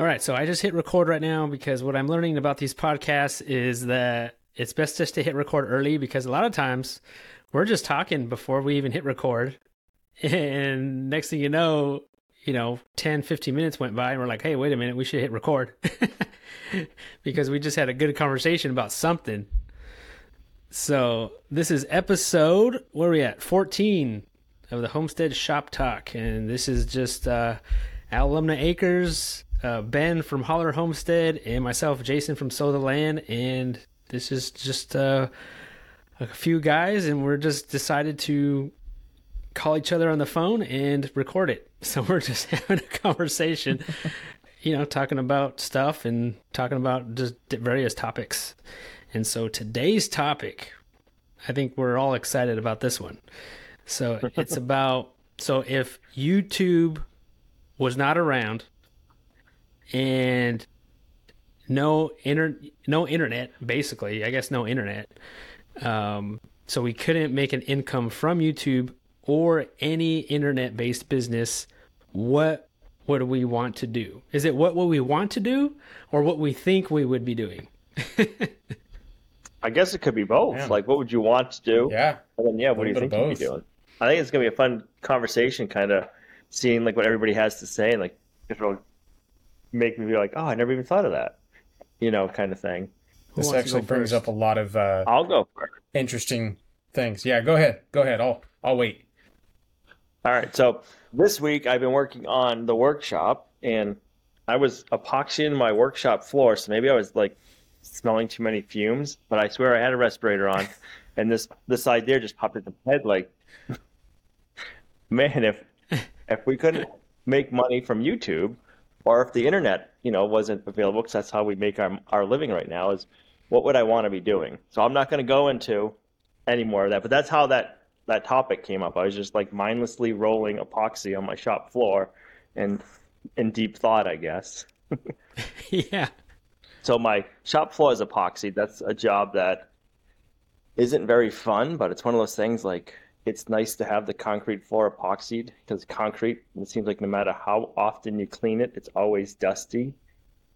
All right, so I just hit record right now because what I'm learning about these podcasts is that it's best just to hit record early because a lot of times we're just talking before we even hit record. And next thing you know, you know, 10, 15 minutes went by and we're like, hey, wait a minute, we should hit record because we just had a good conversation about something. So this is episode, where are we at? 14 of the Homestead Shop Talk. And this is just uh, Al Lumnah Acres, uh, Ben from Hollar Homestead, and myself, Jason from Sow the Land. And this is just uh, a few guys, and we're just decided to call each other on the phone and record it. So we're just having a conversation, you know, talking about stuff and talking about just various topics. And so today's topic, I think we're all excited about this one. So it's about so if YouTube was not around and no inter no internet basically, I guess no internet. Um, so we couldn't make an income from YouTube or any internet based business. What would we want to do? Is it what would we want to do or what we think we would be doing? I guess it could be both. Yeah. Like, what would you want to do? Yeah. And then, yeah, what do you think you'd be doing? I think it's gonna be a fun conversation, kind of seeing like what everybody has to say, and like it'll make me be like, oh, I never even thought of that, you know, kind of thing. This actually brings up a lot of. Uh, I'll go first. Interesting things. Yeah, go ahead. Go ahead. I'll I'll wait. All right. So this week I've been working on the workshop, and I was epoxying my workshop floor, so maybe I was like smelling too many fumes, but I swear I had a respirator on, and this this idea just popped into my head like man, if if we couldn't make money from YouTube, or if the internet, you know, wasn't available, because that's how we make our our living right now, is what would I want to be doing? So I'm not going to go into any more of that, but that's how that that topic came up. I was just like mindlessly rolling epoxy on my shop floor, and in deep thought, I guess. yeah. So my shop floor is epoxy. That's a job that isn't very fun, but it's one of those things like it's nice to have the concrete floor epoxied because concrete, it seems like no matter how often you clean it, it's always dusty.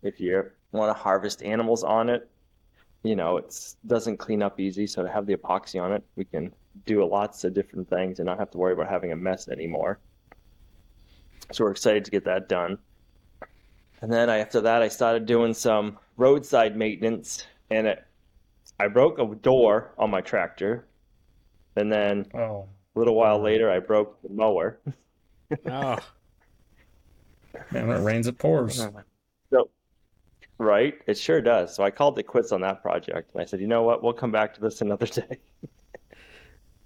If you want to harvest animals on it, you know, it doesn't clean up easy. So to have the epoxy on it, we can do lots of different things and not have to worry about having a mess anymore. So we're excited to get that done. And then after that, I started doing some roadside maintenance, and it, I broke a door on my tractor and then oh. a little while later, I broke the mower. oh. Man, when it rains, it pours. So, right? It sure does. So I called it quits on that project. And I said, you know what? We'll come back to this another day.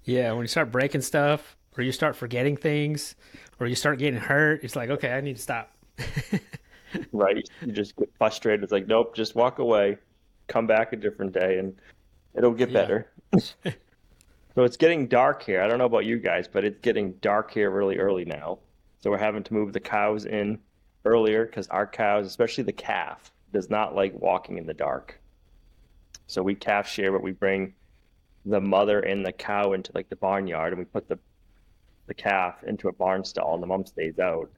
yeah, when you start breaking stuff, or you start forgetting things, or you start getting hurt, it's like, okay, I need to stop. right? You just get frustrated. It's like, nope, just walk away, come back a different day, and it'll get yeah. better. So it's getting dark here. I don't know about you guys, but it's getting dark here really early now. So we're having to move the cows in earlier because our cows, especially the calf, does not like walking in the dark. So we calf share, but we bring the mother and the cow into like the barnyard, and we put the the calf into a barn stall, and the mom stays out.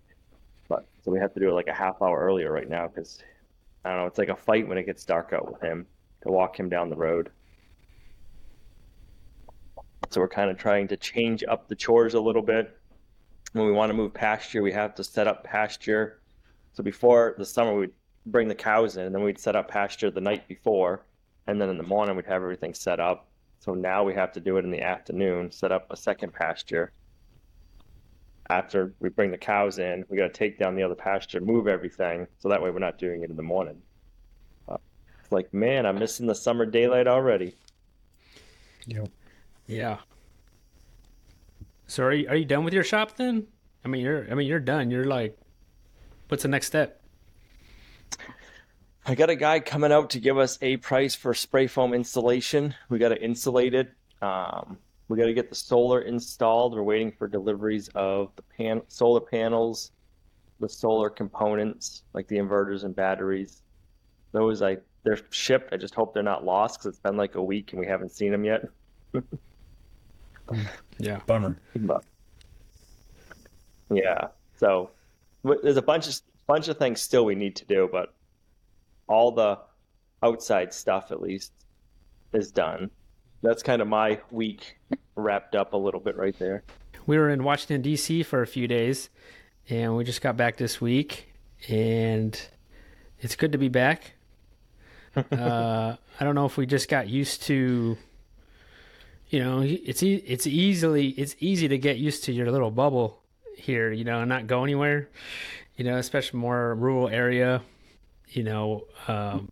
But so we have to do it like a half hour earlier right now because I don't know. It's like a fight when it gets dark out with him to walk him down the road. So we're kind of trying to change up the chores a little bit. When we want to move pasture, we have to set up pasture. So before the summer, we'd bring the cows in, and then we'd set up pasture the night before, and then in the morning we'd have everything set up. So now we have to do it in the afternoon, set up a second pasture. After we bring the cows in, we got to take down the other pasture, move everything, so that way we're not doing it in the morning. Uh, it's like, man, I'm missing the summer daylight already. Yep. Yeah. So are you are you done with your shop then? I mean you're I mean you're done. You're like what's the next step? I got a guy coming out to give us a price for spray foam installation. We got to insulate it. Um, we got to get the solar installed. We're waiting for deliveries of the pan- solar panels, the solar components like the inverters and batteries. Those I they're shipped. I just hope they're not lost because it's been like a week and we haven't seen them yet. yeah, bummer. Yeah. So there's a bunch of bunch of things still we need to do, but all the outside stuff at least is done. That's kind of my week wrapped up a little bit right there. We were in Washington D.C. for a few days, and we just got back this week, and it's good to be back. uh, I don't know if we just got used to, you know, it's e- it's easily it's easy to get used to your little bubble here, you know, and not go anywhere, you know, especially more rural area, you know. Um,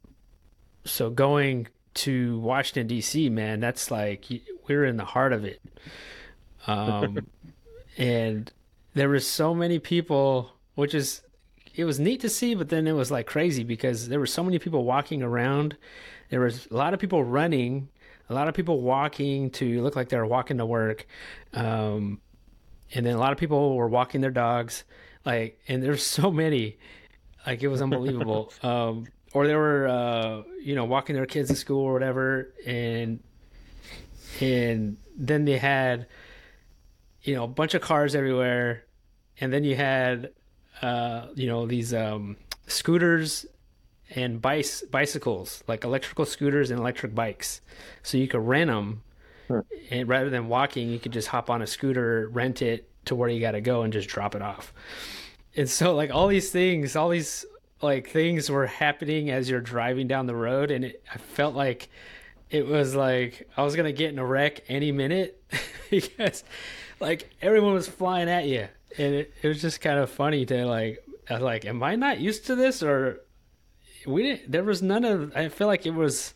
so going to Washington D.C., man, that's like we're in the heart of it, um, and there was so many people, which is it was neat to see, but then it was like crazy because there were so many people walking around. There was a lot of people running, a lot of people walking to look like they were walking to work, um, and then a lot of people were walking their dogs. Like, and there's so many, like it was unbelievable. um, or they were, uh, you know, walking their kids to school or whatever, and and then they had, you know, a bunch of cars everywhere, and then you had uh, you know these um, scooters and bice bicycles, like electrical scooters and electric bikes. So you could rent them, sure. Hmm. and rather than walking, you could just hop on a scooter, rent it to where you got to go, and just drop it off. And so, like all these things, all these like things were happening as you're driving down the road, and it, I felt like it was like I was gonna get in a wreck any minute because like everyone was flying at you and it, it was just kind of funny to like I was like, am I not used to this or we didn't there was none of I feel like it was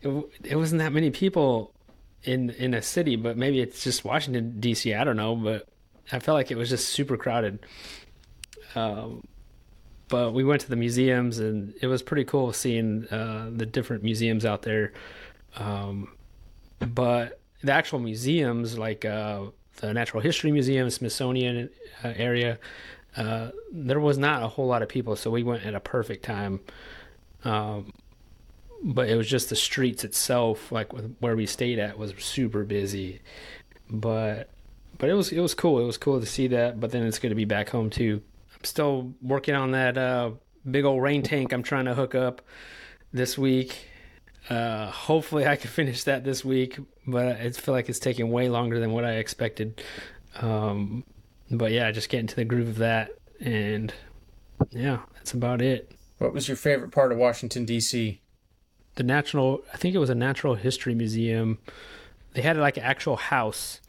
it, it wasn't that many people in in a city, but maybe it's just Washington D.C. I don't know, but I felt like it was just super crowded. Um, but we went to the museums and it was pretty cool seeing uh, the different museums out there. Um, but the actual museums, like uh, the Natural History Museum, Smithsonian uh, area, uh, there was not a whole lot of people, so we went at a perfect time. Um, but it was just the streets itself, like where we stayed at, was super busy. But but it was it was cool. It was cool to see that. But then it's good to be back home too. I'm still working on that uh, big old rain tank. I'm trying to hook up this week. Uh, hopefully, I can finish that this week, but I feel like it's taking way longer than what I expected. Um, but yeah, just get into the groove of that, and yeah, that's about it. What was your favorite part of Washington D.C.? The natural, I think it was a natural history museum. They had like an actual house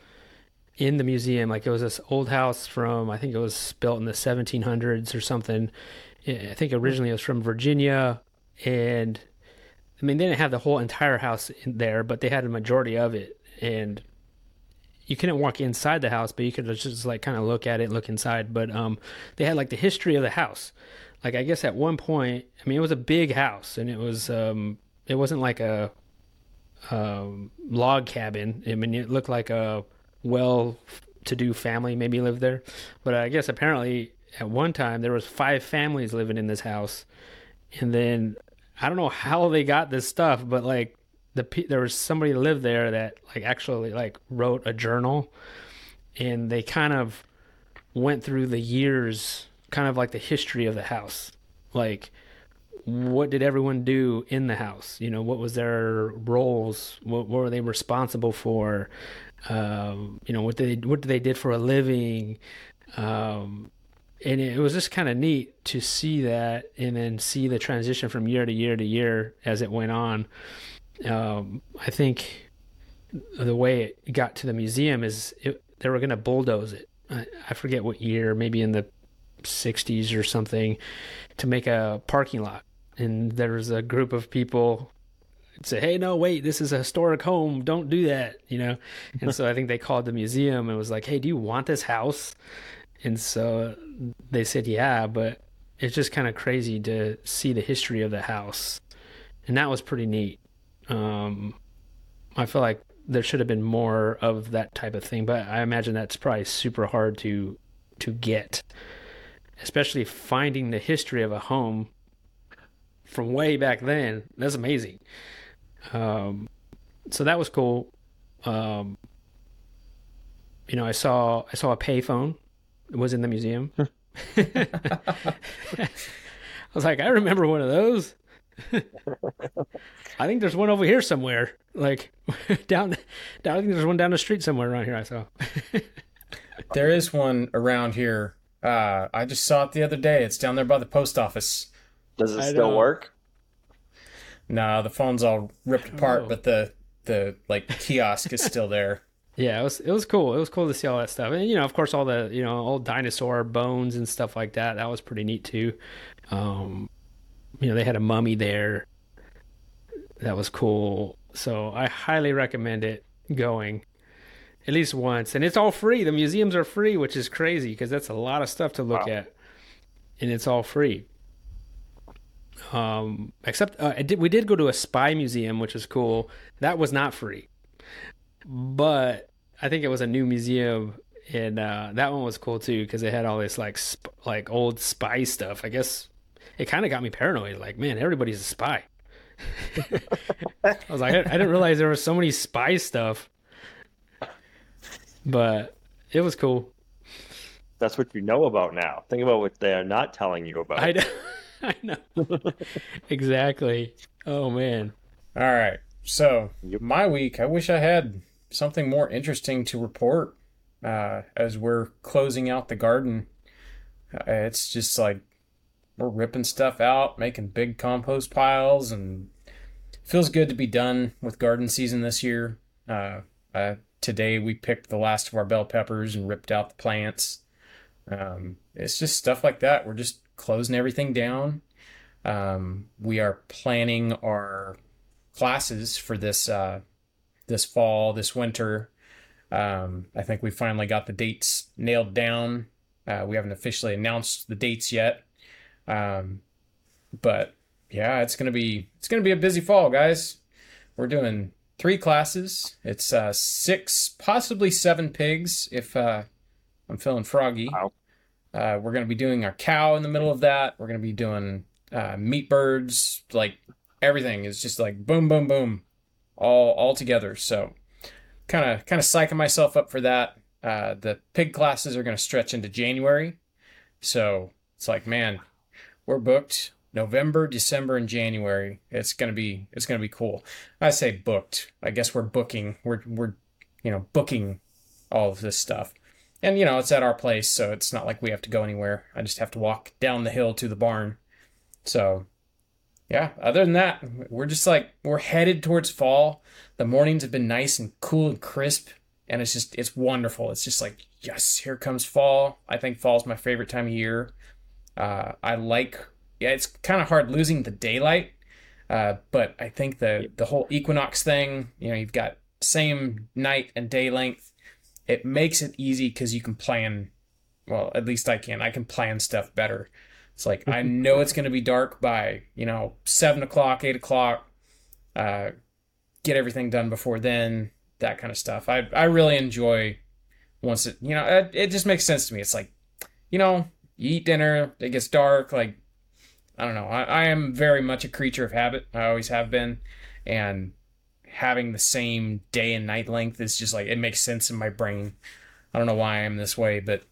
in the museum, like it was this old house from I think it was built in the 1700s or something. I think originally it was from Virginia, and I mean, they didn't have the whole entire house in there, but they had a majority of it. And you couldn't walk inside the house, but you could just like kind of look at it, look inside. But um, they had like the history of the house. Like I guess at one point, I mean, it was a big house, and it was um, it wasn't like a, a log cabin. I mean, it looked like a well-to-do family maybe lived there. But I guess apparently at one time there was five families living in this house, and then I don't know how they got this stuff, but like the there was somebody lived there that like actually like wrote a journal, and they kind of went through the years, kind of like the history of the house, like what did everyone do in the house? You know, what was their roles? What, what were they responsible for? Um, you know, what they what did they did for a living? Um, and it was just kind of neat to see that and then see the transition from year to year to year as it went on. Um, I think the way it got to the museum is it, they were going to bulldoze it. I, I forget what year, maybe in the 60s or something, to make a parking lot. And there was a group of people say, "Hey, no, wait, this is a historic home. Don't do that," you know. And so I think they called the museum and was like, "Hey, do you want this house?" And so they said, yeah, but it's just kind of crazy to see the history of the house. And that was pretty neat. Um, I feel like there should have been more of that type of thing, but I imagine that's probably super hard to to get, especially finding the history of a home from way back then. That's amazing. Um, so that was cool. Um, you know, I saw I saw a payphone It was in the museum. I was like, I remember one of those. I think there's one over here somewhere. Like down, down. I think there's one down the street somewhere around here. I saw. There is one around here. Uh, I just saw it the other day. It's down there by the post office. Does it I still know. work? No, the phone's all ripped apart, Oh. but the the like kiosk is still there. Yeah, it was it was cool. It was cool to see all that stuff, and you know, of course, all the you know old dinosaur bones and stuff like that. That was pretty neat too. Um, you know, they had a mummy there. That was cool. So I highly recommend it going at least once, and it's all free. The museums are free, which is crazy because that's a lot of stuff to look Wow. at, and it's all free. Um, except uh, did, we did go to a spy museum, which was cool. That was not free but I think it was a new museum, and uh, that one was cool too because it had all this like sp- like old spy stuff. I guess it kind of got me paranoid. Like, man, everybody's a spy. I was like, I, I didn't realize there was so many spy stuff, but it was cool. That's what you know about now. Think about what they are not telling you about. I know, I know exactly. Oh man, All right. So Yep. my week, I wish I had something more interesting to report. Uh, as we're closing out the garden, uh, it's just like we're ripping stuff out, making big compost piles, and feels good to be done with garden season this year. Uh, uh, today we picked the last of our bell peppers and ripped out the plants. Um, it's just stuff like that. We're just closing everything down. Um, we are planning our classes for this uh, this fall, this winter. Um, I think we finally got the dates nailed down. Uh, we haven't officially announced the dates yet, um, but yeah, it's gonna be it's gonna be a busy fall, guys. We're doing three classes. It's uh, six, possibly seven pigs if uh, I'm feeling froggy. Wow. Uh, we're gonna be doing our cow in the middle of that. We're gonna be doing uh, meat birds, like everything is just like boom, boom, boom, all all together. So kind of kind of psyching myself up for that. Uh, the pig classes are to stretch into January, so it's like man, we're booked November, December, and January. It's gonna be it's gonna be cool. I say booked. I guess we're booking. We're we're you know booking all of this stuff. And you know, it's at our place, so it's not like we have to go anywhere. I just have to walk down the hill to the barn. So, yeah, other than that, we're just like we're headed towards fall. The mornings have been nice and cool and crisp, and it's just it's wonderful. It's just like, yes, here comes fall. I think fall's my favorite time of year. Uh, I like yeah, it's kind of hard losing the daylight. Uh, but I think the the whole equinox thing, you know, you've got same night and day length. It makes it easy because you can plan well at least i can. I can plan stuff better. It's like i know it's going to be dark by you know seven o'clock eight o'clock uh, get everything done before then that kind of stuff. I, I really enjoy once it you know it, it just makes sense to me. It's like you know you eat dinner it gets dark like i don't know I, I am very much a creature of habit i always have been and having the same day and night length is just like it makes sense in my brain. I don't know why I am this way, but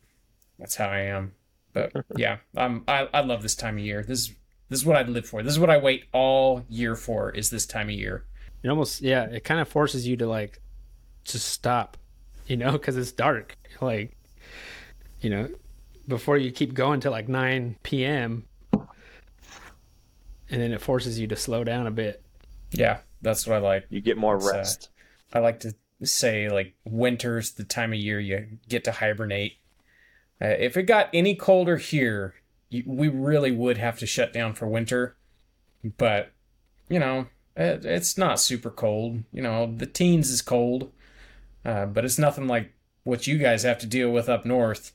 that's how I am. But yeah, um, I I love this time of year. This this is what I'd live for. This is what I wait all year for. Is this time of year? it almost yeah, it kind of forces you to like just stop, you know, because it's dark. Like, you know, before you keep going to like nine p.m. and then it forces you to slow down a bit. Yeah, that's what I like. You get more It's, uh, rest. I like to say like winter's the time of year you get to hibernate. Uh, if it got any colder here, you, we really would have to shut down for winter. But you know, it, it's not super cold. You know, the teens is cold, uh, but it's nothing like what you guys have to deal with up north.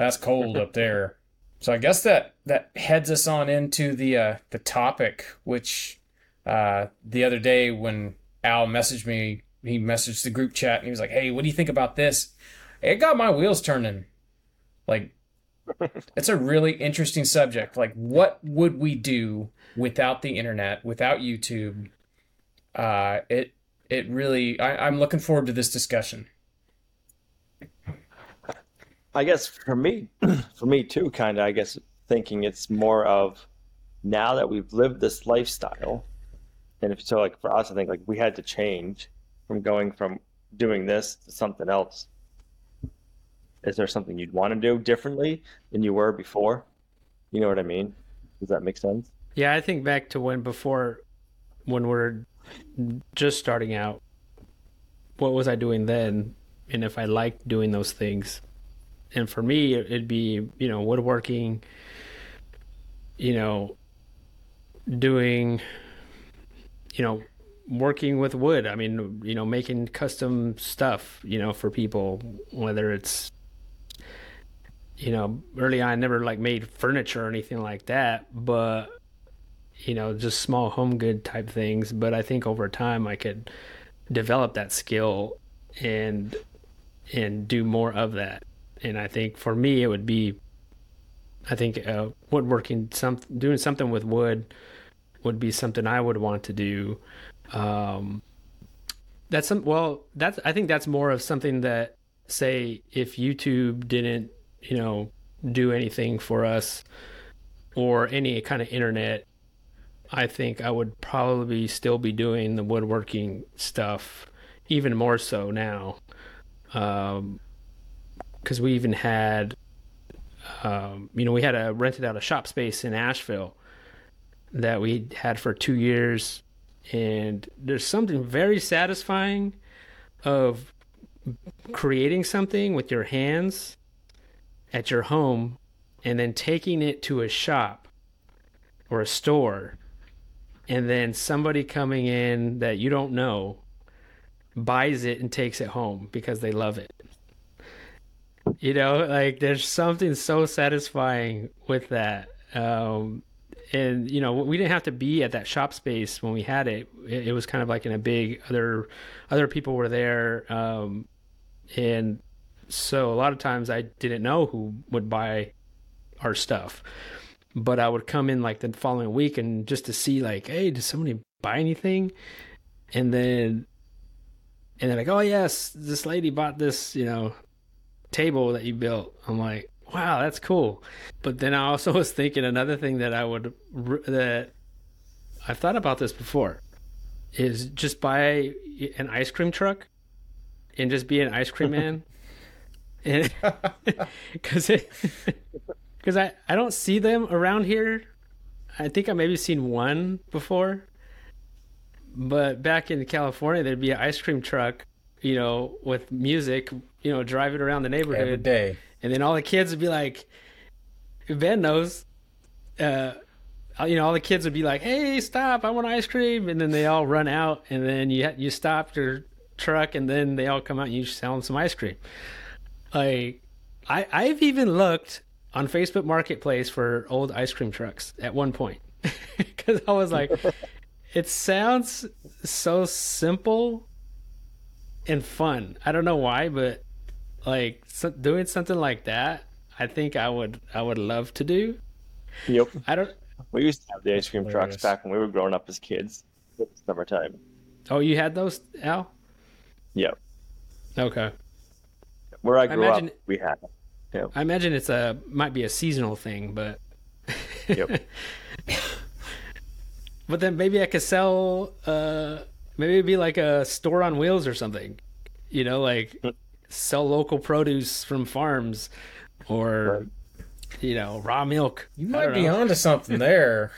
That's cold up there. So I guess that that heads us on into the uh, the topic, which uh, the other day when Al messaged me, he messaged the group chat and he was like, "Hey, what do you think about this?" It got my wheels turning. Like, it's a really interesting subject. Like, what would we do without the internet, without YouTube? Uh, it it really. I, I'm looking forward to this discussion. I guess for me, for me too, kind of. I guess thinking it's more of now that we've lived this lifestyle, and if so, like for us, I think like we had to change from going from doing this to something else. Is there something you'd want to do differently than you were before? You know what I mean? Does that make sense? Yeah, I think back to when before, when we're just starting out, what was I doing then? And if I liked doing those things. And for me, it'd be, you know, woodworking, you know, doing, you know, working with wood. I mean, you know, making custom stuff, you know, for people, whether it's, you know, early on, I never like made furniture or anything like that, but, you know, just small home good type things. But I think over time I could develop that skill and, and do more of that. And I think for me, it would be, I think, uh, woodworking, some, doing something with wood would be something I would want to do um, that's some well, that's I think that's more of something that say if YouTube didn't, you know, do anything for us or any kind of internet, I think I would probably still be doing the woodworking stuff even more so now. Um, because we even had, um, you know, we had a rented out a shop space in Asheville that we had for two years. And there's something very satisfying of creating something with your hands at your home and then taking it to a shop or a store and then somebody coming in that you don't know buys it and takes it home because they love it you know like there's something so satisfying with that um, and you know we didn't have to be at that shop space when we had it. It, it was kind of like in a big other other people were there, um, and so a lot of times I didn't know who would buy our stuff, but I would come in like the following week and just to see like, hey, did somebody buy anything? And then and they're like, oh yes, this lady bought this, you know, table that you built. I'm like, wow, that's cool. But then I also was thinking another thing that I would that I've thought about this before is just buy an ice cream truck and just be an ice cream man. and because because I I don't see them around here. I think I maybe seen one before. But back in California, there'd be an ice cream truck, you know, with music, you know, driving around the neighborhood every day and then all the kids would be like, Ben knows, uh, you know, all the kids would be like, "Hey, stop! I want ice cream!" And then they all run out, and then you you stop your truck, and then they all come out and you sell them some ice cream. Like, I I've even looked on Facebook Marketplace for old ice cream trucks at one point because I was like, it sounds so simple and fun. I don't know why, but like so doing something like that i think i would i would love to do. Yep. I don't we used to have the ice cream trucks back when we were growing up as kids. Summertime. Oh you had those al? Yep. Okay. Where i grew I imagine, up we had yep. i imagine it's a might be a seasonal thing but yep. But then maybe i could sell uh maybe it'd be like a store on wheels or something you know like hmm sell local produce from farms or right. you know raw milk. You might be know. onto something there.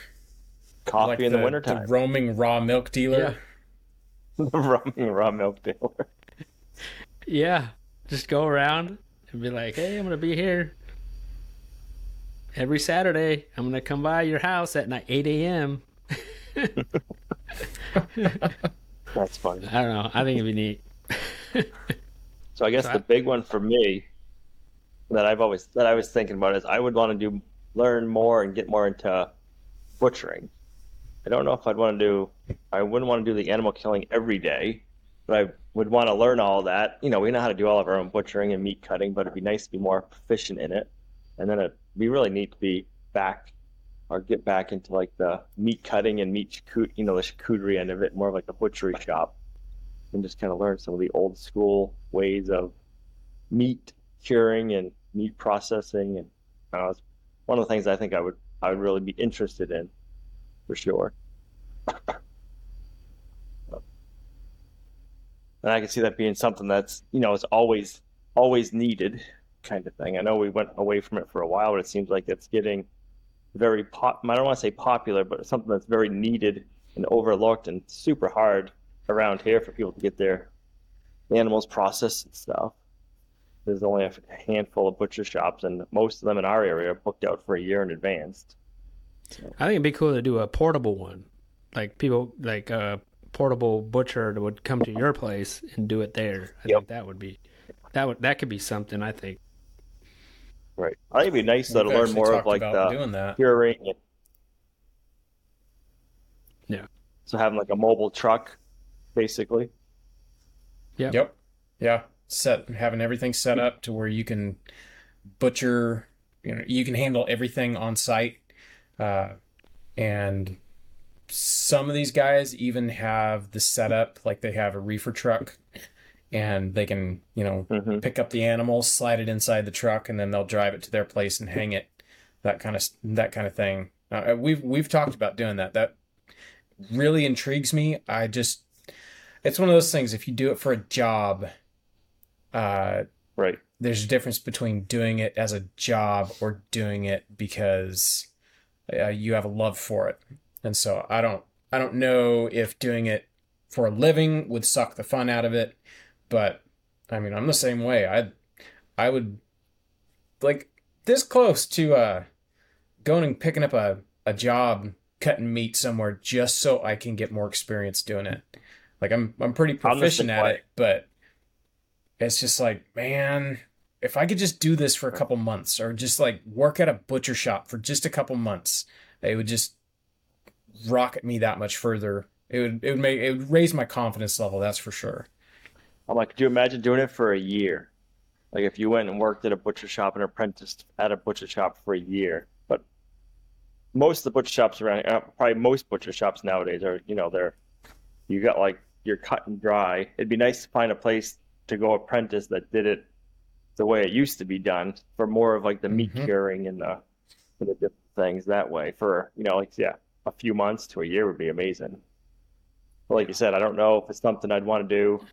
Coffee like in the, the wintertime. the roaming raw milk dealer. Yeah. the roaming raw milk dealer. Yeah. Just go around and be like hey i'm gonna be here every saturday. I'm gonna come by your house at 8 a.m that's funny. I don't know. I think it'd be neat so I guess so the I... big one for me that I've always that I was thinking about is I would want to do learn more and get more into butchering. I don't know if I'd want to do I wouldn't want to do the animal killing every day, but I would want to learn all that. You know, we know how to do all of our own butchering and meat cutting, but it'd be nice to be more proficient in it. And then it'd be really neat to be back or get back into like the meat cutting and meat you know, the charcuterie end of it, more of like a butchery shop and just kind of learn some of the old school ways of meat curing and meat processing, and uh, it's one of the things I think I would I would really be interested in, for sure. and I can see that being something that's you know is always always needed kind of thing. I know we went away from it for a while, but it seems like it's getting very pop. I don't want to say popular, but something that's very needed and overlooked and super hard around here for people to get their animals processed and stuff. There's only a handful of butcher shops, and most of them in our area are booked out for a year in advance. So. I think it'd be cool to do a portable one, like people like a portable butcher would come to your place and do it there. I yep. think that would be that would that could be something. I think. Right. I think it'd be nice though, to learn more of like the doing that. curing. And... Yeah. So having like a mobile truck, basically. Yeah. Yep. Yeah. Set having everything set up to where you can butcher. You know, you can handle everything on site, uh, and some of these guys even have the setup like they have a reefer truck and they can you know mm-hmm. pick up the animals slide it inside the truck and then they'll drive it to their place and hang it that kind of that kind of thing uh, we've we've talked about doing that that really intrigues me i just it's one of those things if you do it for a job uh right there's a difference between doing it as a job or doing it because uh, you have a love for it and so I don't I don't know if doing it for a living would suck the fun out of it, but I mean, I'm the same way. I I would like this close to uh going and picking up a a job cutting meat somewhere just so I can get more experience doing it. Like I'm I'm pretty proficient at it, but it's just like, man, if I could just do this for a couple months or just like work at a butcher shop for just a couple months, it would just rocket me that much further. It would it would make it would raise my confidence level. That's for sure. I'm like, could you imagine doing it for a year? Like if you went and worked at a butcher shop and apprenticed at a butcher shop for a year. But most of the butcher shops around, uh, probably most butcher shops nowadays are, you know, they're you got like you're cut and dry. It'd be nice to find a place to go apprentice that did it the way it used to be done for more of like the meat mm-hmm. curing and the, and the different things that way for you know like yeah a few months to a year would be amazing. But like you said, I don't know if it's something I'd want to do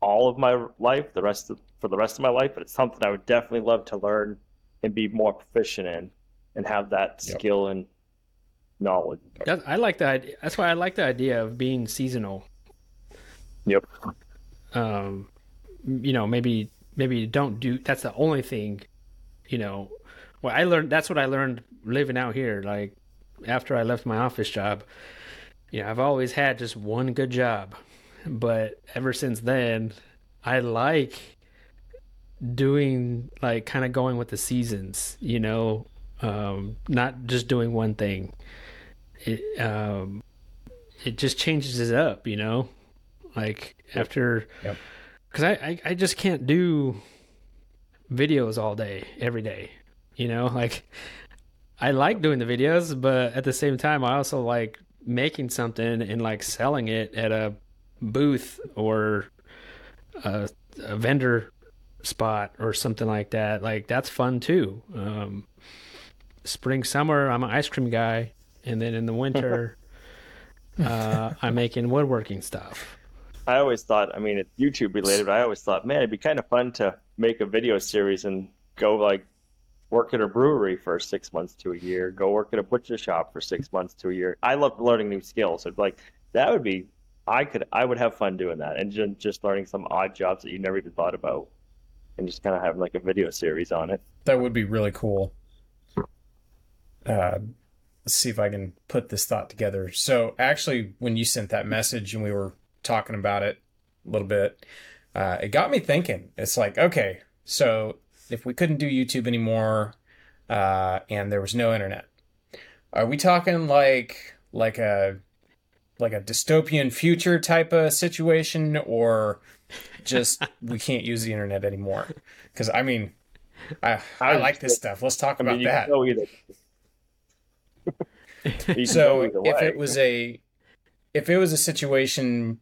all of my life, the rest of, for the rest of my life, but it's something I would definitely love to learn and be more proficient in, and have that yep. skill and knowledge. That, I like that. That's why I like the idea of being seasonal. Yep. Um, you know, maybe maybe don't do. That's the only thing. You know, well, I learned. That's what I learned living out here. Like after I left my office job, you know, I've always had just one good job. But ever since then, I like doing like kind of going with the seasons, you know, um, not just doing one thing. It um, it just changes it up, you know. Like after, because yep. I, I I just can't do videos all day every day, you know. Like I like doing the videos, but at the same time, I also like making something and like selling it at a booth or a, a vendor spot or something like that. Like that's fun too. Um, spring, summer, I'm an ice cream guy, and then in the winter, uh, I'm making woodworking stuff. I always thought, I mean, it's YouTube related, but I always thought, man, it'd be kind of fun to make a video series and go like work at a brewery for six months to a year, go work at a butcher shop for six months to a year. I love learning new skills. So like that would be, I could, I would have fun doing that and just, just learning some odd jobs that you never even thought about, and just kind of having like a video series on it. That would be really cool. Uh, let's see if I can put this thought together. So actually, when you sent that message and we were talking about it a little bit, uh, it got me thinking. It's like, okay, so if we couldn't do YouTube anymore, uh, and there was no internet, are we talking like like a like a dystopian future type of situation, or just we can't use the internet anymore? Because I mean, I I like this stuff. Let's talk about I mean, that. so if it was a if it was a situation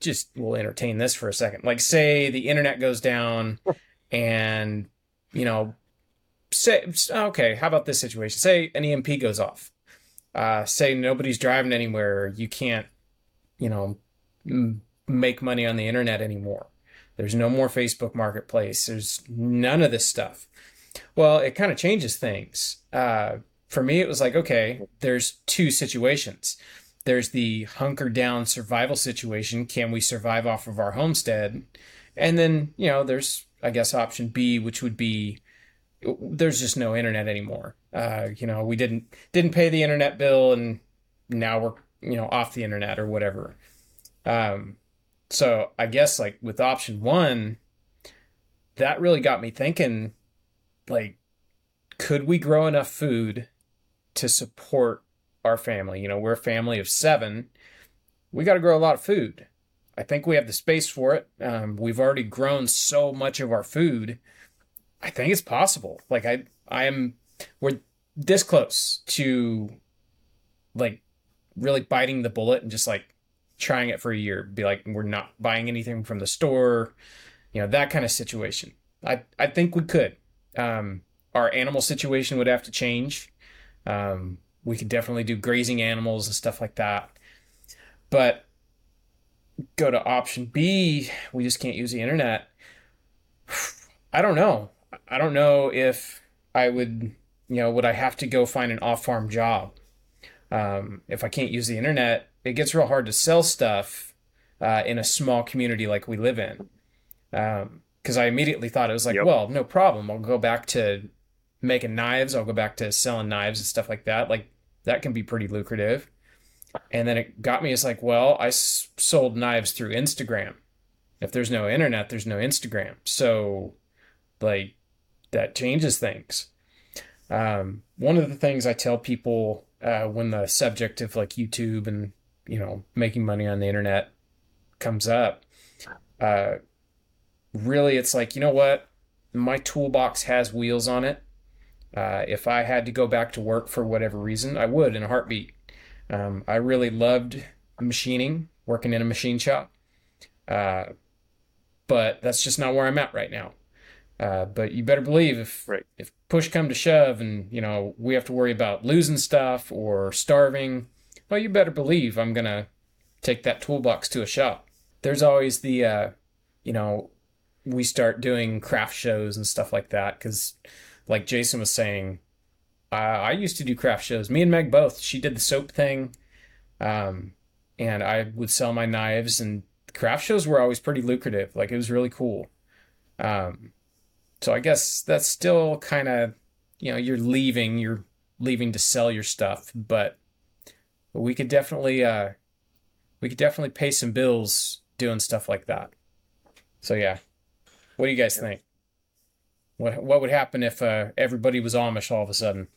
just we'll entertain this for a second like say the internet goes down and you know, say okay, how about this situation? Say an EMP goes off. Uh, say nobody's driving anywhere. You can't, you know, m- make money on the internet anymore. There's no more Facebook Marketplace. There's none of this stuff. Well, it kind of changes things. Uh, for me, it was like, okay, there's two situations. There's the hunker down survival situation. Can we survive off of our homestead? And then, you know, there's, I guess, option B, which would be there's just no internet anymore. Uh, you know, we didn't didn't pay the internet bill, and now we're you know off the internet or whatever. Um, so I guess like with option one, that really got me thinking, like, could we grow enough food to support our family? You know, we're a family of seven. We got to grow a lot of food. I think we have the space for it. Um, we've already grown so much of our food I think it's possible. Like I I am we're this close to like really biting the bullet and just like trying it for a year. Be like we're not buying anything from the store, you know, that kind of situation. I I think we could. Um our animal situation would have to change. Um we could definitely do grazing animals and stuff like that. But go to option B, we just can't use the internet. I don't know. I don't know if I would, you know, would I have to go find an off farm job? Um, if I can't use the internet, it gets real hard to sell stuff uh, in a small community like we live in. Because um, I immediately thought it was like, yep. well, no problem. I'll go back to making knives. I'll go back to selling knives and stuff like that. Like that can be pretty lucrative. And then it got me. It's like, well, I s- sold knives through Instagram. If there's no internet, there's no Instagram. So, like, that changes things. Um, one of the things I tell people uh, when the subject of like YouTube and you know making money on the internet comes up, uh, really it's like you know what, my toolbox has wheels on it. Uh, if I had to go back to work for whatever reason, I would in a heartbeat. Um, I really loved machining, working in a machine shop, uh, but that's just not where I'm at right now. Uh, but you better believe if right. if push come to shove and you know we have to worry about losing stuff or starving, well, you better believe I'm gonna take that toolbox to a shop. There's always the, uh, you know, we start doing craft shows and stuff like that because, like Jason was saying, uh, I used to do craft shows. Me and Meg both. She did the soap thing, um, and I would sell my knives. And craft shows were always pretty lucrative. Like it was really cool. Um, so I guess that's still kind of, you know, you're leaving, you're leaving to sell your stuff, but we could definitely, uh, we could definitely pay some bills doing stuff like that. So yeah, what do you guys think? What what would happen if uh, everybody was Amish all of a sudden?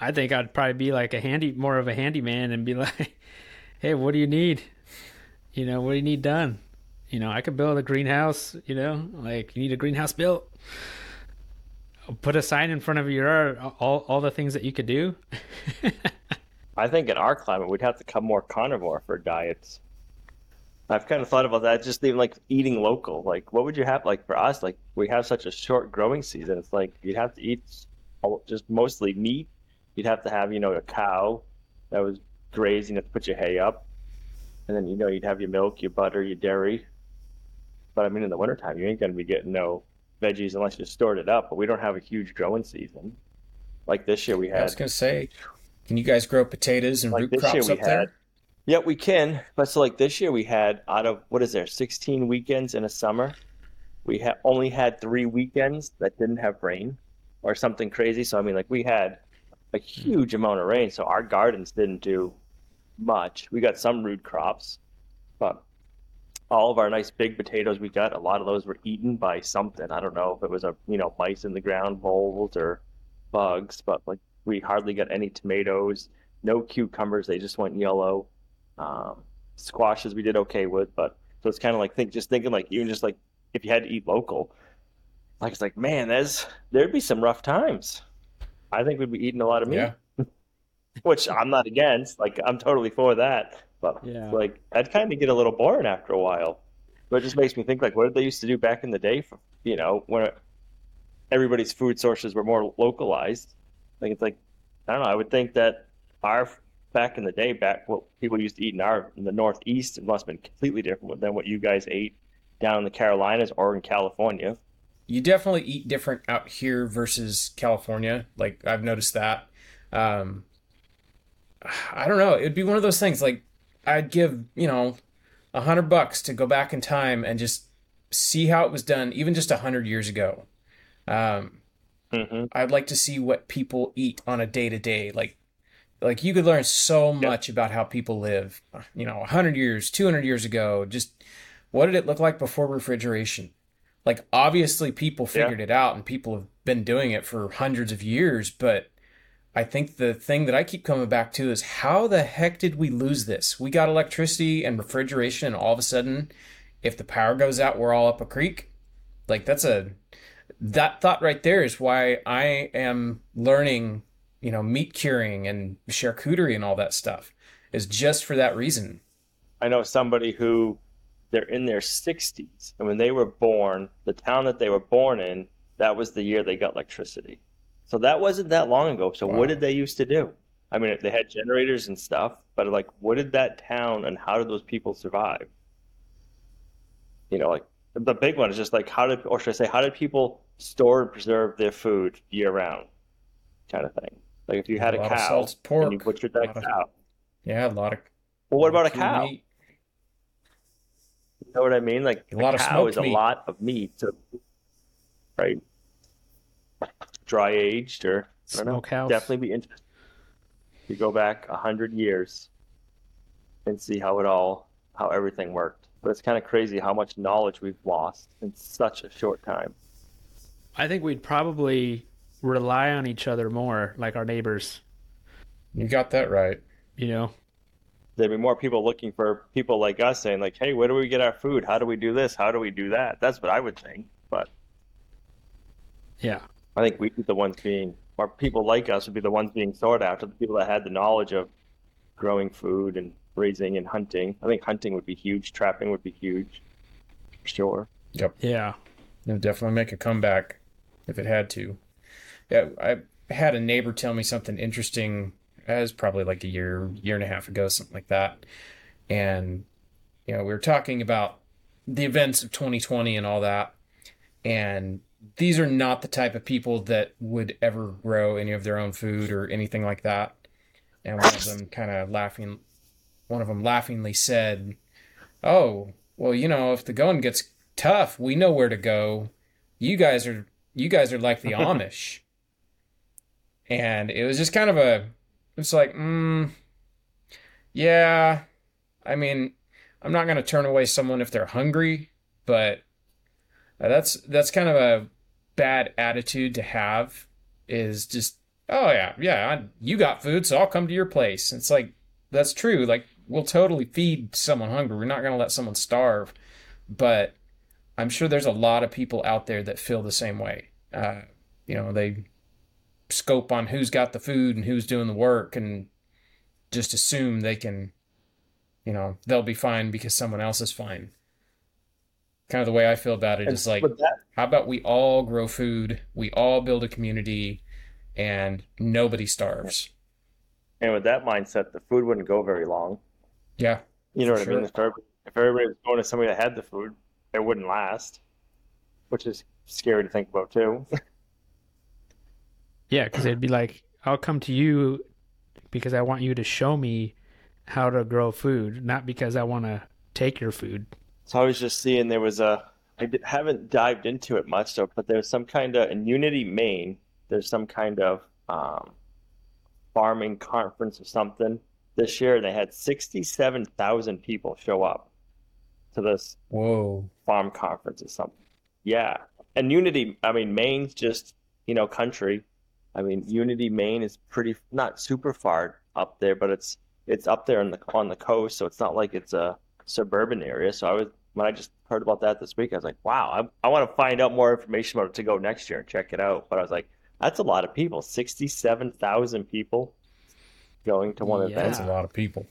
I think I'd probably be like a handy, more of a handyman, and be like, "Hey, what do you need? You know, what do you need done? You know, I could build a greenhouse. You know, like you need a greenhouse built. Put a sign in front of your all all the things that you could do. I think in our climate we'd have to come more carnivore for diets. I've kind of thought about that. Just even like eating local. Like, what would you have? Like for us, like we have such a short growing season. It's like you'd have to eat just mostly meat. You'd have to have you know a cow that was grazing to put your hay up, and then you know you'd have your milk, your butter, your dairy, but I mean, in the wintertime, you ain't going to be getting no veggies unless you stored it up. But we don't have a huge growing season. Like this year, we had. I was going to say, can you guys grow potatoes and like root crops up had, there? Yeah, we can. But so, like this year, we had out of what is there, 16 weekends in a summer, we ha- only had three weekends that didn't have rain or something crazy. So, I mean, like we had a huge amount of rain. So, our gardens didn't do much. We got some root crops, but all of our nice big potatoes we got, a lot of those were eaten by something. I don't know if it was a you know mice in the ground, voles, or bugs, but like we hardly got any tomatoes, no cucumbers. They just went yellow. Um, squashes we did okay with, but so it's kind of like think just thinking like even just like if you had to eat local, like it's like man, there's there'd be some rough times. I think we'd be eating a lot of meat. Yeah. Which I'm not against. Like I'm totally for that. But yeah. like I'd kind of get a little boring after a while. But it just makes me think like what did they used to do back in the day for you know when everybody's food sources were more localized. Like it's like I don't know. I would think that our back in the day, back what people used to eat in our in the Northeast, it must have been completely different than what you guys ate down in the Carolinas or in California. You definitely eat different out here versus California. Like I've noticed that. Um, I don't know. It'd be one of those things. Like I'd give you know a hundred bucks to go back in time and just see how it was done, even just a hundred years ago. Um, Mm-hmm. I'd like to see what people eat on a day to day. Like, like you could learn so much about how people live. You know, hundred years, two hundred years ago. Just what did it look like before refrigeration? Like, obviously, people Yeah. figured it out, and people have been doing it for hundreds of years. But I think the thing that I keep coming back to is how the heck did we lose this? We got electricity and refrigeration, and all of a sudden, if the power goes out, we're all up a creek. Like that's a that thought right there is why I am learning, you know, meat curing and charcuterie and all that stuff is just for that reason. I know somebody who they're in their 60s, and when they were born, the town that they were born in, that was the year they got electricity. So that wasn't that long ago. So Wow. what did they used to do? I mean, they had generators and stuff, but like, what did that town and how did those people survive? You know, like the big one is just like how did, or should I say, how did people store and preserve their food year round, kind of thing. Like if you had A a, cow salted pork, and you butchered that of- cow, Yeah, a lot of well, what about a cow? meat. You know what I mean? Like A lot of cow smoked is a lot of meat, to, right? Dry aged, or I don't know. Smokehouse. Definitely be interested. You go back a hundred years and see how it all, how everything worked. But it's kind of crazy how much knowledge we've lost in such a short time. I think we'd probably rely on each other more, like our neighbors. You got that right. You know, There'd be more people looking for people like us saying, like, "Hey, where do we get our food? How do we do this? How do we do that?" That's what I would think. But yeah, I think we'd be the ones being, or people like us would be the ones being sought after, the people that had the knowledge of growing food and raising and hunting. I think hunting would be huge, trapping would be huge, for sure. Yep, yeah. It would definitely make a comeback if it had to. Yeah, I had a neighbor tell me something interesting. Uh, As probably like a year, year and a half ago, something like that. And you know, we were talking about the events of 2020 and all that. And these are not the type of people that would ever grow any of their own food or anything like that. And one of them kind of laughing, one of them laughingly said, "Oh, well, you know, if the going gets tough, we know where to go. You guys are you guys are like the Amish." And it was just kind of a it's like, mm, yeah, I mean, I'm not going to turn away someone if they're hungry, but uh, that's that's kind of a bad attitude to have is just, oh yeah, yeah, I, you got food, so I'll come to your place. It's like that's true. Like we'll totally feed someone hungry. We're not going to let someone starve, but I'm sure there's a lot of people out there that feel the same way. Uh, you know, they scope on who's got the food and who's doing the work and just assume they can, you know, they'll be fine because someone else is fine. Kind of the way I feel about it And is like, that, how about we all grow food, we all build a community, and nobody starves? and with that mindset, the food wouldn't go very long. Yeah, You know For what I mean? If everybody, if everybody was going to somebody that had the food, it wouldn't last, which is scary to think about too. Yeah, because it'd be like, I'll come to you because I want you to show me how to grow food, not because I want to take your food. So I was just seeing there was a, I haven't dived into it much though, but there's some kind of, in Unity, Maine, there's some kind of um, farming conference or something this year. and They had 67,000 people show up to this whoa, farm conference or something. Yeah. And Unity, I mean, Maine's just, you know, country. I mean, Unity, Maine is pretty, not super far up there, but it's, it's up there on the, on the coast. So it's not like it's a suburban area. So I was, when I just heard about that this week, I was like, wow, I, I want to find out more information about it to go next year and check it out. But I was like, that's a lot of people, 67,000 people going to one Yeah. event. that's a lot of people.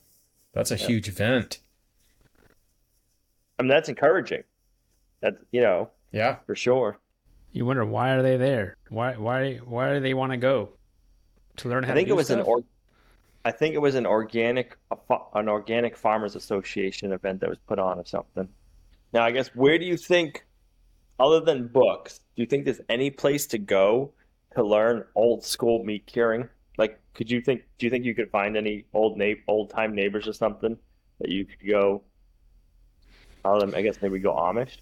That's a Yeah. huge event. I mean, that's encouraging. That's, you know, Yeah, for sure. You wonder why are they there? Why why why do they want to go? To learn how I think to do it was stuff? an or, I think it was an organic an organic farmers association event that was put on or something. Now, I guess where do you think, other than books, do you think there's any place to go to learn old school meat curing? Like, could you think? Do you think you could find any old na old time neighbors or something that you could go? Other than, I guess maybe go Amish.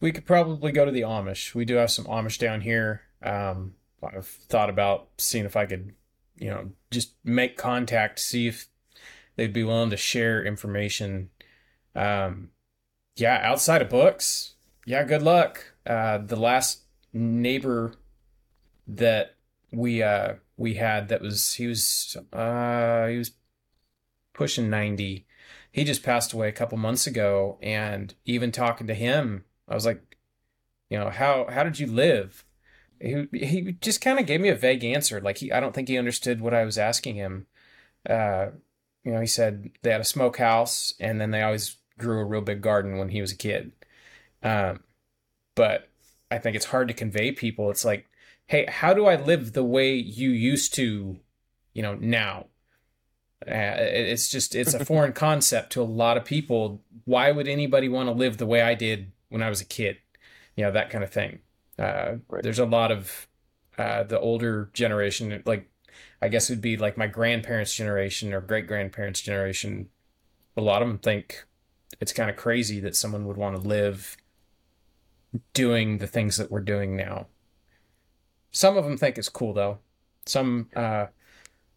We, could probably go to the Amish. We do have some Amish down here. Um, I've thought about seeing if I could, you know, just make contact, see if they'd be willing to share information. Um, yeah, outside of books, yeah, good luck. Uh, the last neighbor that we uh we had that was he was uh he was pushing 90 he just passed away a couple months ago and even talking to him i was like you know how how did you live? He he just kind of gave me a vague answer like he i don't think he understood what i was asking him. Uh you know he said they had a smokehouse and then they always grew a real big garden when he was a kid. Um but i think it's hard to convey people. It's like hey how do i live the way you used to you know now uh, it's just it's a foreign concept to a lot of people. Why would anybody want to live the way I did when I was a kid? You know that kind of thing. Uh, Right. There's a lot of uh, the older generation, like I guess it'd be like my grandparents' generation or great grandparents' generation. A lot of them think it's kind of crazy that someone would want to live doing the things that we're doing now. Some of them think it's cool though. Some uh,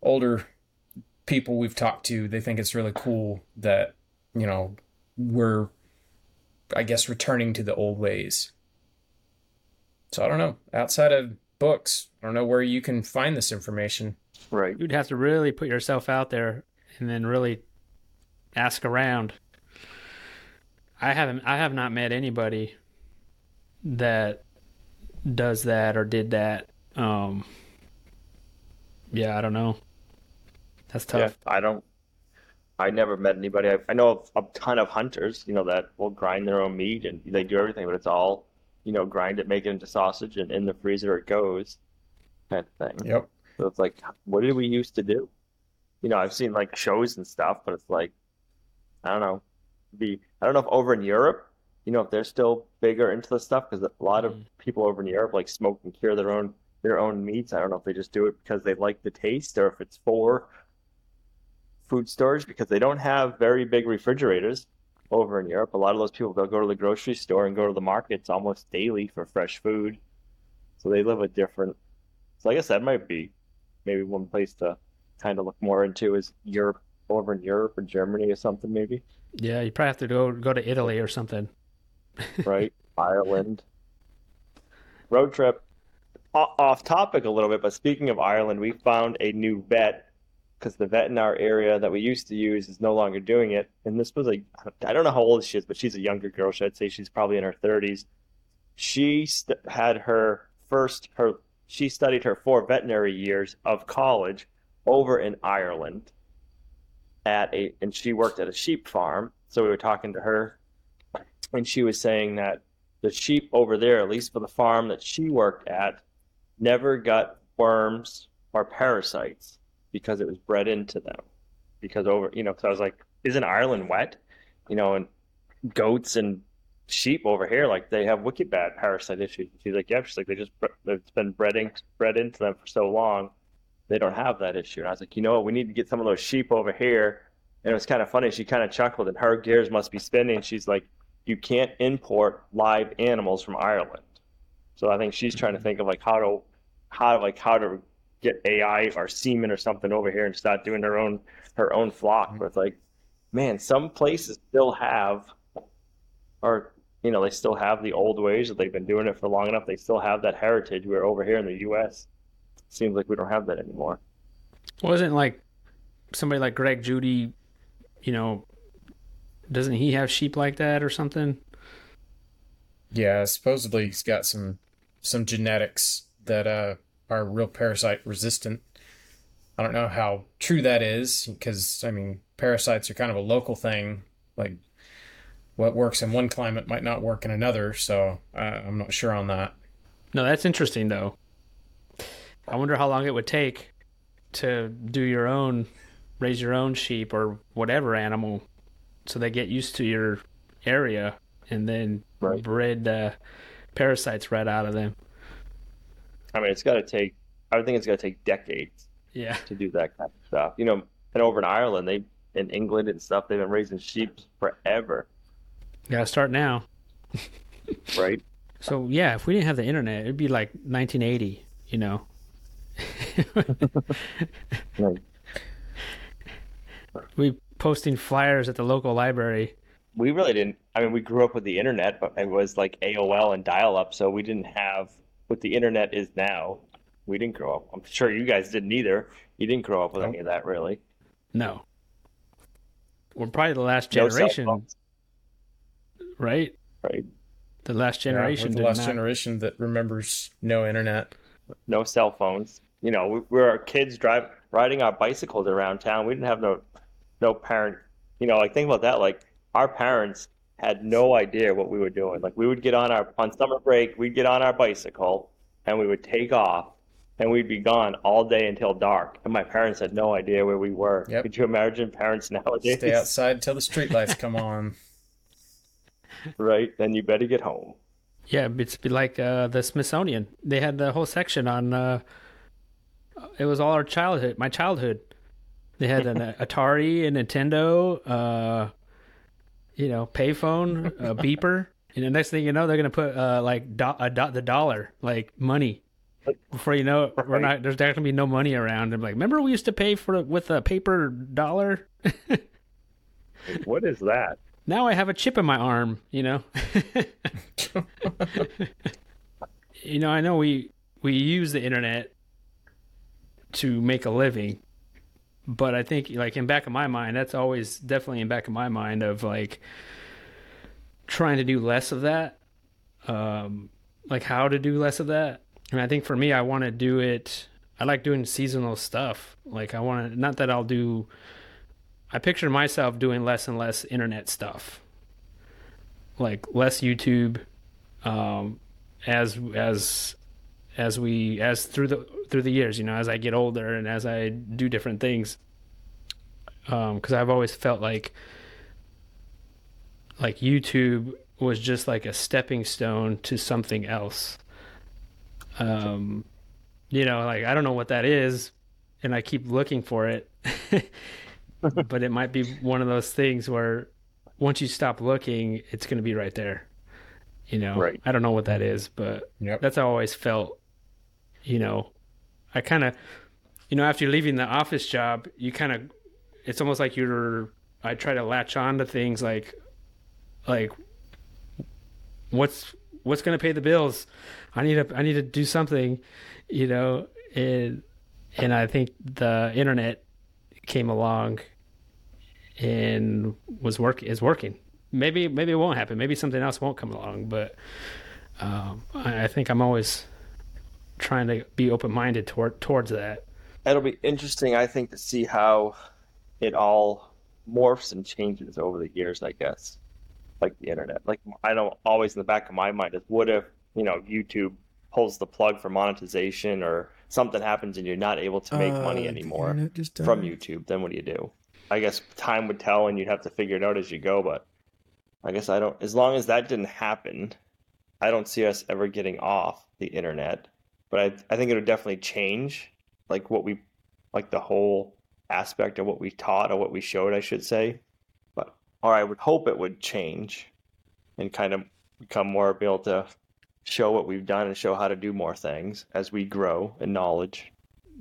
older people we've talked to, they think it's really cool that, you know, we're, I guess, returning to the old ways. So I don't know. Outside of books, I don't know where you can find this information. Right. You'd have to really put yourself out there and then really ask around. I haven't I have not met anybody that does that or did that. Um yeah, I don't know. That's tough. Yeah. I don't. I never met anybody. I, I know of a ton of hunters, you know, that will grind their own meat and they do everything, but it's all, you know, grind it, make it into sausage, and in the freezer it goes, kind of thing. Yep. So it's like, what did we used to do? You know, I've seen like shows and stuff, but it's like, I don't know. Be I don't know if over in Europe, you know, if they're still bigger into the stuff because a lot of Mhm. people over in Europe like smoke and cure their own their own meats. I don't know if they just do it because they like the taste or if it's for food storage because they don't have very big refrigerators over in Europe. A lot of those people they'll go to the grocery store and go to the markets almost daily for fresh food. So they live a different. So I guess that might be maybe one place to kind of look more into is Europe over in Europe or Germany or something maybe, Yeah, you probably have to go go to Italy or something. right? Ireland. Road trip. O- off topic a little bit, but speaking of Ireland, we found a new vet because the vet in our area that we used to use is no longer doing it. And this was like, I don't know how old she is, but she's a younger girl. So I'd say she's probably in her 30s. She st- had her first, her she studied her four veterinary years of college over in Ireland at a, and she worked at a sheep farm. So we were talking to her, and she was saying that the sheep over there, at least for the farm that she worked at, never got worms or parasites because it was bred into them. Because over, you know, because I was like, isn't Ireland wet? You know, and goats and sheep over here, like they have wicked bad parasite issues. She's like, yeah, she's like, they just, it's been bred, bred into them for so long, they don't have that issue. And I was like, you know what, we need to get some of those sheep over here. And it was kind of funny. She kind of chuckled, and her gears must be spinning. She's like, you can't import live animals from Ireland. So I think she's trying to think of like how to, how like how to get AI or semen or something over here and start doing her own her own flock. But it's like, man, some places still have, or you know, they still have the old ways that they've been doing it for long enough. They still have that heritage. Where over here in the U.S., seems like we don't have that anymore. Wasn't like somebody like Greg Judy, you know, doesn't he have sheep like that or something? Yeah, supposedly he's got some some genetics that uh, are real parasite resistant. I don't know how true that is because I mean parasites are kind of a local thing. Like what works in one climate might not work in another, so uh, I'm not sure on that. No, that's interesting though. I wonder how long it would take to do your own, raise your own sheep or whatever animal, so they get used to your area and then Right. bred uh, parasites right out of them. I mean, it's got to take. I would think it's got to take decades Yeah. to do that kind of stuff. You know, and over in Ireland, they in England and stuff, they've been raising sheep forever, Gotta start now. right? So yeah, if we didn't have the internet, it'd be like 1980. You know. We posting flyers at the local library. We really didn't. I mean, we grew up with the internet, but it was like AOL and dial-up, so we didn't have what the internet is now. We didn't grow up. I'm sure you guys didn't either. You didn't grow up with any of that, really. No. We're probably the last generation, phones, right? right? The last Yeah, we're generation the last not. generation that remembers no internet. No cell phones. You know, we, we were kids drive riding our bicycles around town. We didn't have no no parent. You know, like think about that. Like our parents had no idea what we were doing. Like we would get on our on summer break, we'd get on our bicycle and we would take off and we'd be gone all day until dark. And my parents had no idea where we were. Yep. Could you imagine parents nowadays? Stay outside until the streetlights come on. Right? Then you better get home. Yeah, it's like uh, the Smithsonian. They had the whole section on. Uh, it was all our childhood, my childhood. They had an Atari, a Nintendo, uh, you know, payphone, a beeper. And the next thing you know, they're gonna put uh, like do- a do- the dollar, like money. Before you know it, we're not. There's not gonna be no money around. I'm like, remember we used to pay for with a paper dollar. What is that? Now I have a chip in my arm, you know. you know, I know we we use the internet to make a living, but I think like in back of my mind, that's always definitely in back of my mind of like trying to do less of that. Um like how to do less of that. And I think for me I want to do it I like doing seasonal stuff. Like I want to not that I'll do I picture myself doing less and less internet stuff, like less YouTube, um, as as as we as through the through the years, you know, as I get older and as I do different things, um because I've always felt like like YouTube was just like a stepping stone to something else. Um, you know, like I don't know what that is, and I keep looking for it. but it might be one of those things where once you stop looking, it's going to be right there. You know, Right. I don't know what that is, but Yep. that's how I always felt. You know, I kind of, you know, after leaving the office job, you kind of, it's almost like you're. I try to latch on to things like, like, what's what's going to pay the bills? I need to I need to do something, you know, and and I think the internet came along and was work is working. Maybe maybe it won't happen. Maybe something else won't come along. But um, I, I think I'm always trying to be open minded toward towards that. It'll be interesting, I think, to see how it all morphs and changes over the years, I guess. Like the internet. Like I know always in the back of my mind is what if, you know, YouTube pulls the plug for monetization or something happens and you're not able to make money anymore from YouTube, then what do you do? I guess time would tell and you'd have to figure it out as you go, but I guess I don't as long as that didn't happen, I don't see us ever getting off the internet. But I I think it'll definitely change like what we like the whole aspect of what we taught or what we showed, I should say. But or I would hope it would change and kind of become more able to show what we've done and show how to do more things as we grow in knowledge.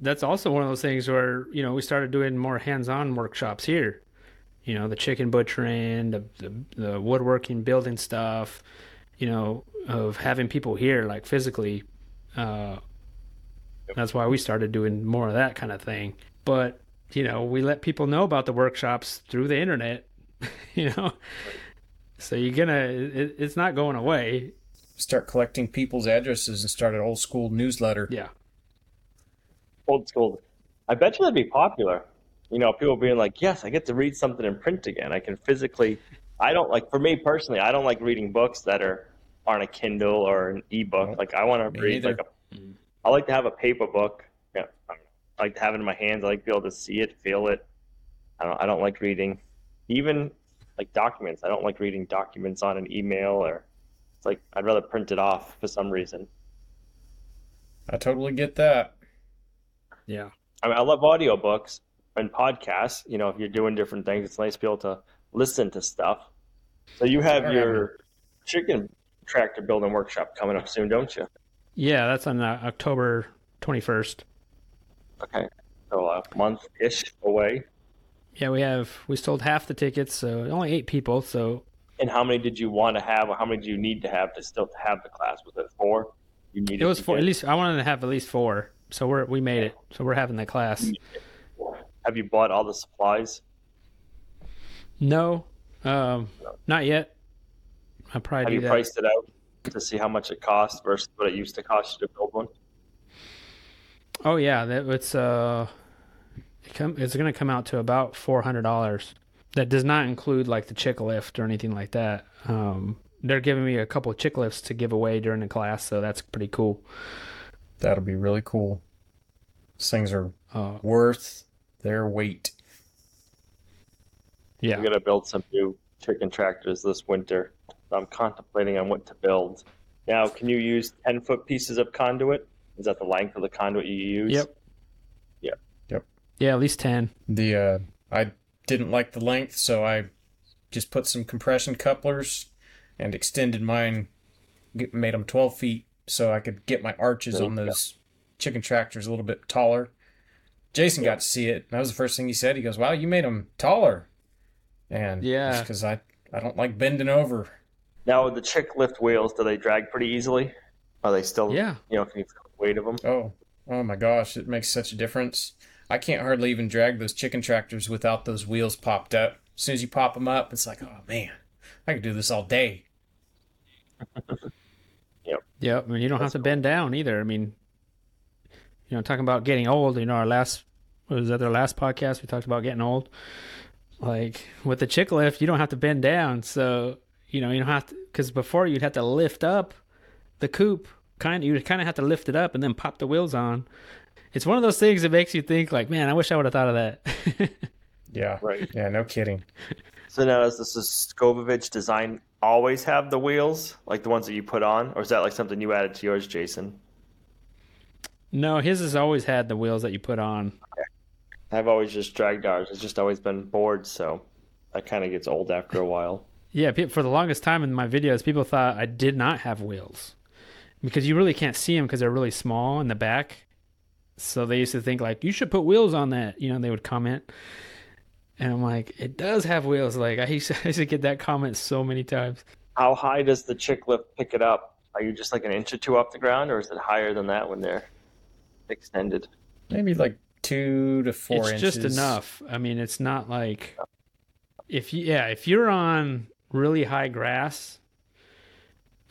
That's also one of those things where you know we started doing more hands-on workshops here. You know, the chicken butchering, the the, the woodworking, building stuff. You know, of having people here like physically. Uh, that's why we started doing more of that kind of thing. But you know, we let people know about the workshops through the internet. you know, so you're gonna. It, it's not going away. Start collecting people's addresses and start an old school newsletter. Yeah. Old school. I bet you that'd be popular. You know, people being like, "Yes, I get to read something in print again. I can physically." I don't like, for me personally, I don't like reading books that are on a Kindle or an ebook. Nope. Like I want to Me read neither. like a. Mm. I like to have a paper book. Yeah, I. I like to have it in my hands. I like to be able to see it, feel it. I don't. I don't like reading, even like documents. I don't like reading documents on an email or. It's like I'd rather print it off for some reason. I totally get that. Yeah. I mean, I love audiobooks and podcasts. You know, if you're doing different things, it's nice to be able to listen to stuff. So you have Alright. your chicken tractor building workshop coming up soon, don't you? Yeah, that's on uh, October 21st. Okay. So a month ish away. Yeah, we have we sold half the tickets, so only eight people. So And how many did you want to have, or how many do you need to have to still have the class? Was it four? You needed it was four. get- At least I wanted to have at least four. So we're we made it. So we're having the class. Have you bought all the supplies? No, um, not yet. I'll probably Have do you that. priced it out to see how much it costs versus what it used to cost you to build one? Oh yeah, that it's uh, it come, it's going to come out to about four hundred dollars. That does not include like the chick lift or anything like that. Um, they're giving me a couple of chick lifts to give away during the class, so that's pretty cool. That'll be really cool. These things are Uh, worth their weight. yeah, I'm gonna build some new chicken tractors this winter. I'm contemplating on what to build. Now, can you use 10 foot pieces of conduit? Is that the length of the conduit you use? Yep. yeah, Yep. Yeah, at least ten. The uh, I didn't like the length, so I just put some compression couplers and extended mine, made them 12 feet, so I could get my arches There on you go. those chicken tractors a little bit taller. Jason got to see it. And that was the first thing he said. He goes, "Wow, you made them taller." And Yeah. because I I don't like bending over. Now, the chick lift wheels, do they drag pretty easily? Are they still, Yeah, you know, can you feel the weight of them? Oh, oh my gosh, it makes such a difference. I can't hardly even drag those chicken tractors without those wheels popped up. As soon as you pop them up, it's like, oh man, I could do this all day. Yep, Yep. I mean you don't have to cool. bend down either. I mean, you know, talking about getting old. You know, our last what was that? Our last podcast we talked about getting old. Like with the chick lift, you don't have to bend down. So you know you don't have to because before you'd have to lift up the coop. Kind of you would kind of have to lift it up and then pop the wheels on. It's one of those things that makes you think like, man, I wish I would have thought of that. Yeah, Right. yeah, no kidding. So now, does this Suscovich design always have the wheels, like the ones that you put on? Or is that like something you added to yours, Jason? no, his has always had the wheels that you put on. I've always just dragged ours. It's just always been bored so that kind of gets old after a while. Yeah, for the longest time in my videos, people thought I did not have wheels because you really can't see them because they're really small in the back. So they used to think like you should put wheels on that. You know, they would comment, and I'm like, it does have wheels. Like I used to, I used to get that comment so many times. How high does the chick lift pick it up? Are you just like an inch or two off the ground, or is it higher than that when they're extended? Maybe like two to four it's inches. just enough. I mean, it's not like if you yeah, if you're on really high grass,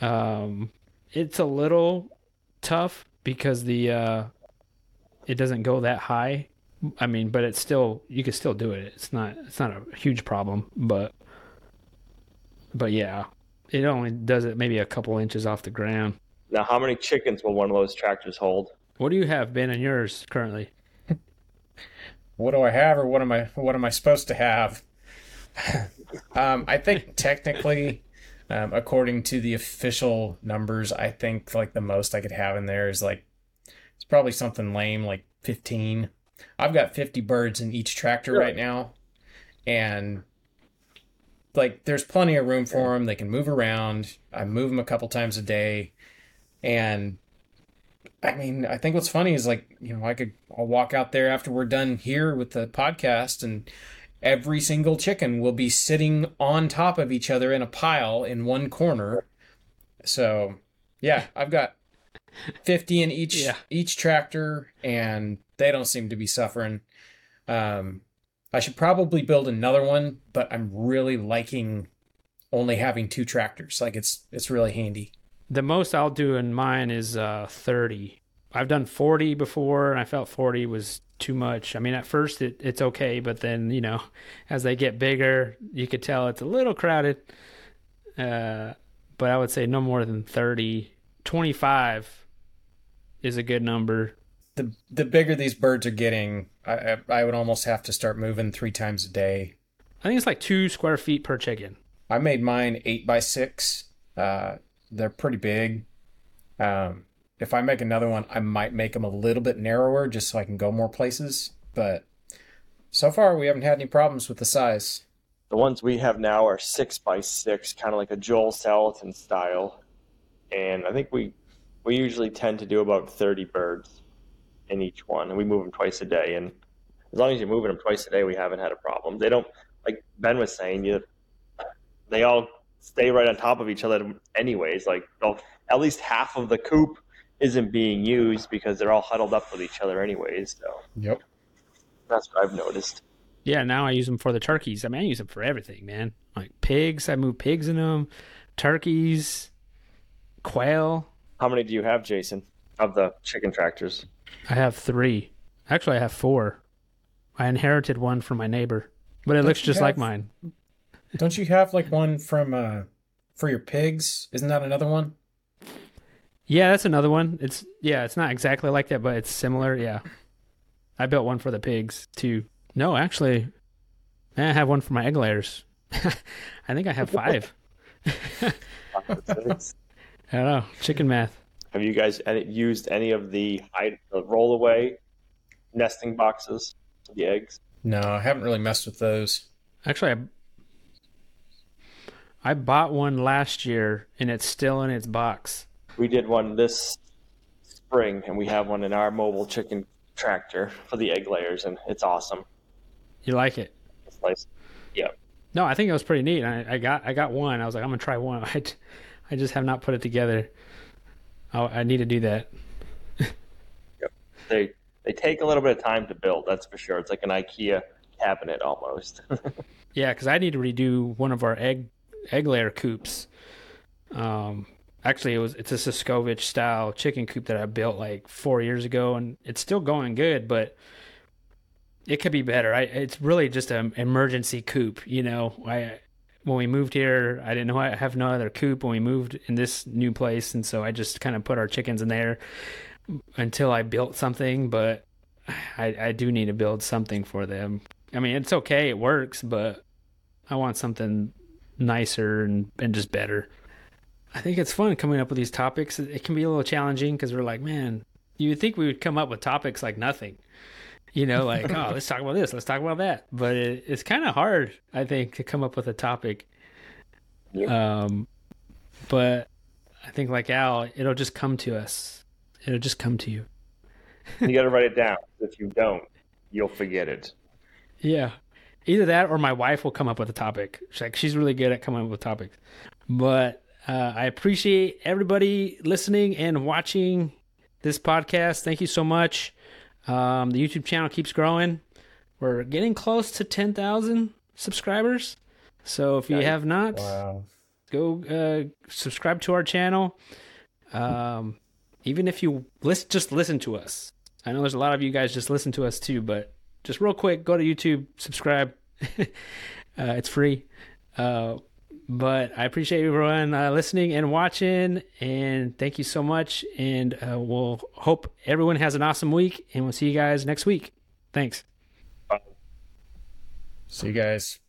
um, it's a little tough because the uh, it doesn't go that high. I mean, but it's still you can still do it. It's not it's not a huge problem, but but yeah, it only does it maybe a couple inches off the ground. Now, how many chickens will one of those tractors hold? What do you have, Ben, in yours currently? What do I have, or what am I? What am I supposed to have? um, I think technically, um, according to the official numbers, I think like the most I could have in there is like it's probably something lame, like fifteen. I've got fifty birds in each tractor Really? right now, and like there's plenty of room for them. They can move around. I move them a couple times a day, and I mean, I think what's funny is like, you know, I could, I'll walk out there after we're done here with the podcast and every single chicken will be sitting on top of each other in a pile in one corner. So, yeah, I've got 50 in each, Yeah. each tractor and they don't seem to be suffering. Um, I should probably build another one, but I'm really liking only having two tractors. Like it's, it's really handy. The most I'll do in mine is uh, 30. I've done 40 before, and I felt 40 was too much. I mean, at first it, it's okay, but then, you know, as they get bigger, you could tell it's a little crowded. Uh, but I would say no more than 30. 25 is a good number. The the bigger these birds are getting, I I, I would almost have to start moving three times a day. I think it's like two square feet per chicken. I made mine eight by six. Uh, they're pretty big. Um, if I make another one, I might make them a little bit narrower just so I can go more places. But so far, we haven't had any problems with the size. The ones we have now are six by six, kind of like a Joel Salatin style, and I think we we usually tend to do about thirty birds in each one, and we move them twice a day. And as long as you're moving them twice a day, we haven't had a problem. They don't like Ben was saying, you they all stay right on top of each other anyways. Like at least half of the coop isn't being used because they're all huddled up with each other anyways. So Yep. that's what I've noticed. Yeah, now I use them for the turkeys. I mean, I use them for everything, man. Like pigs, I move pigs in them, turkeys, quail. How many do you have, Jason, of the chicken tractors? I have three. Actually, I have four. I inherited one from my neighbor, but it looks you just like mine. Don't you have like one from uh for your pigs? Isn't that another one? Yeah, that's another one. It's yeah, it's not exactly like that, but it's similar. Yeah, I built one for the pigs too. No, actually, eh, I have one for my egg layers. I think I have five. I don't know. Chicken math. Have you guys used any of the hide, the rollaway nesting boxes for the eggs? No, I haven't really messed with those. Actually, I, I bought one last year, and it's still in its box. We did one this spring, and we have one in our mobile chicken tractor for the egg layers, and it's awesome. You like it? It's nice. Yeah, No, I think it was pretty neat. I, I got I got one. I was like, I'm gonna try one. I, I just have not put it together. I, I need to do that. they they take a little bit of time to build. That's for sure. It's like an IKEA cabinet almost. Yeah, because I need to redo one of our egg egg layer coops. Um, actually, it was it's a Suscovich style chicken coop that I built like four years ago, and it's still going good, but it could be better. I it's really just an emergency coop. You know, I when we moved here, I didn't know I have no other coop when we moved in this new place, and so I just kind of put our chickens in there until I built something. But I I do need to build something for them. I mean, it's okay, it works, but I want something nicer and, and just better. I think it's fun coming up with these topics. It can be a little challenging because we're like, man, you would think we would come up with topics like nothing. You know, like, oh, let's talk about this, let's talk about that. But it, it's kind of hard, I think, to come up with a topic. Um, but I think, like Al, it'll just come to us. It'll just come to you. you got to write it down. If you don't, you'll forget it. Yeah. Either that or my wife will come up with a topic. She's like she's really good at coming up with topics. But uh, I appreciate everybody listening and watching this podcast. Thank you so much. Um, the YouTube channel keeps growing. We're getting close to 10,000 subscribers. So if you have not, Wow. go uh, subscribe to our channel. Um, even if you listen, just listen to us. I know there's a lot of you guys just listen to us too, but just real quick, go to YouTube, subscribe. uh, it's free. Uh, but I appreciate everyone uh, listening and watching, and thank you so much. And uh, we'll hope everyone has an awesome week, and we'll see you guys next week. Thanks. See you guys.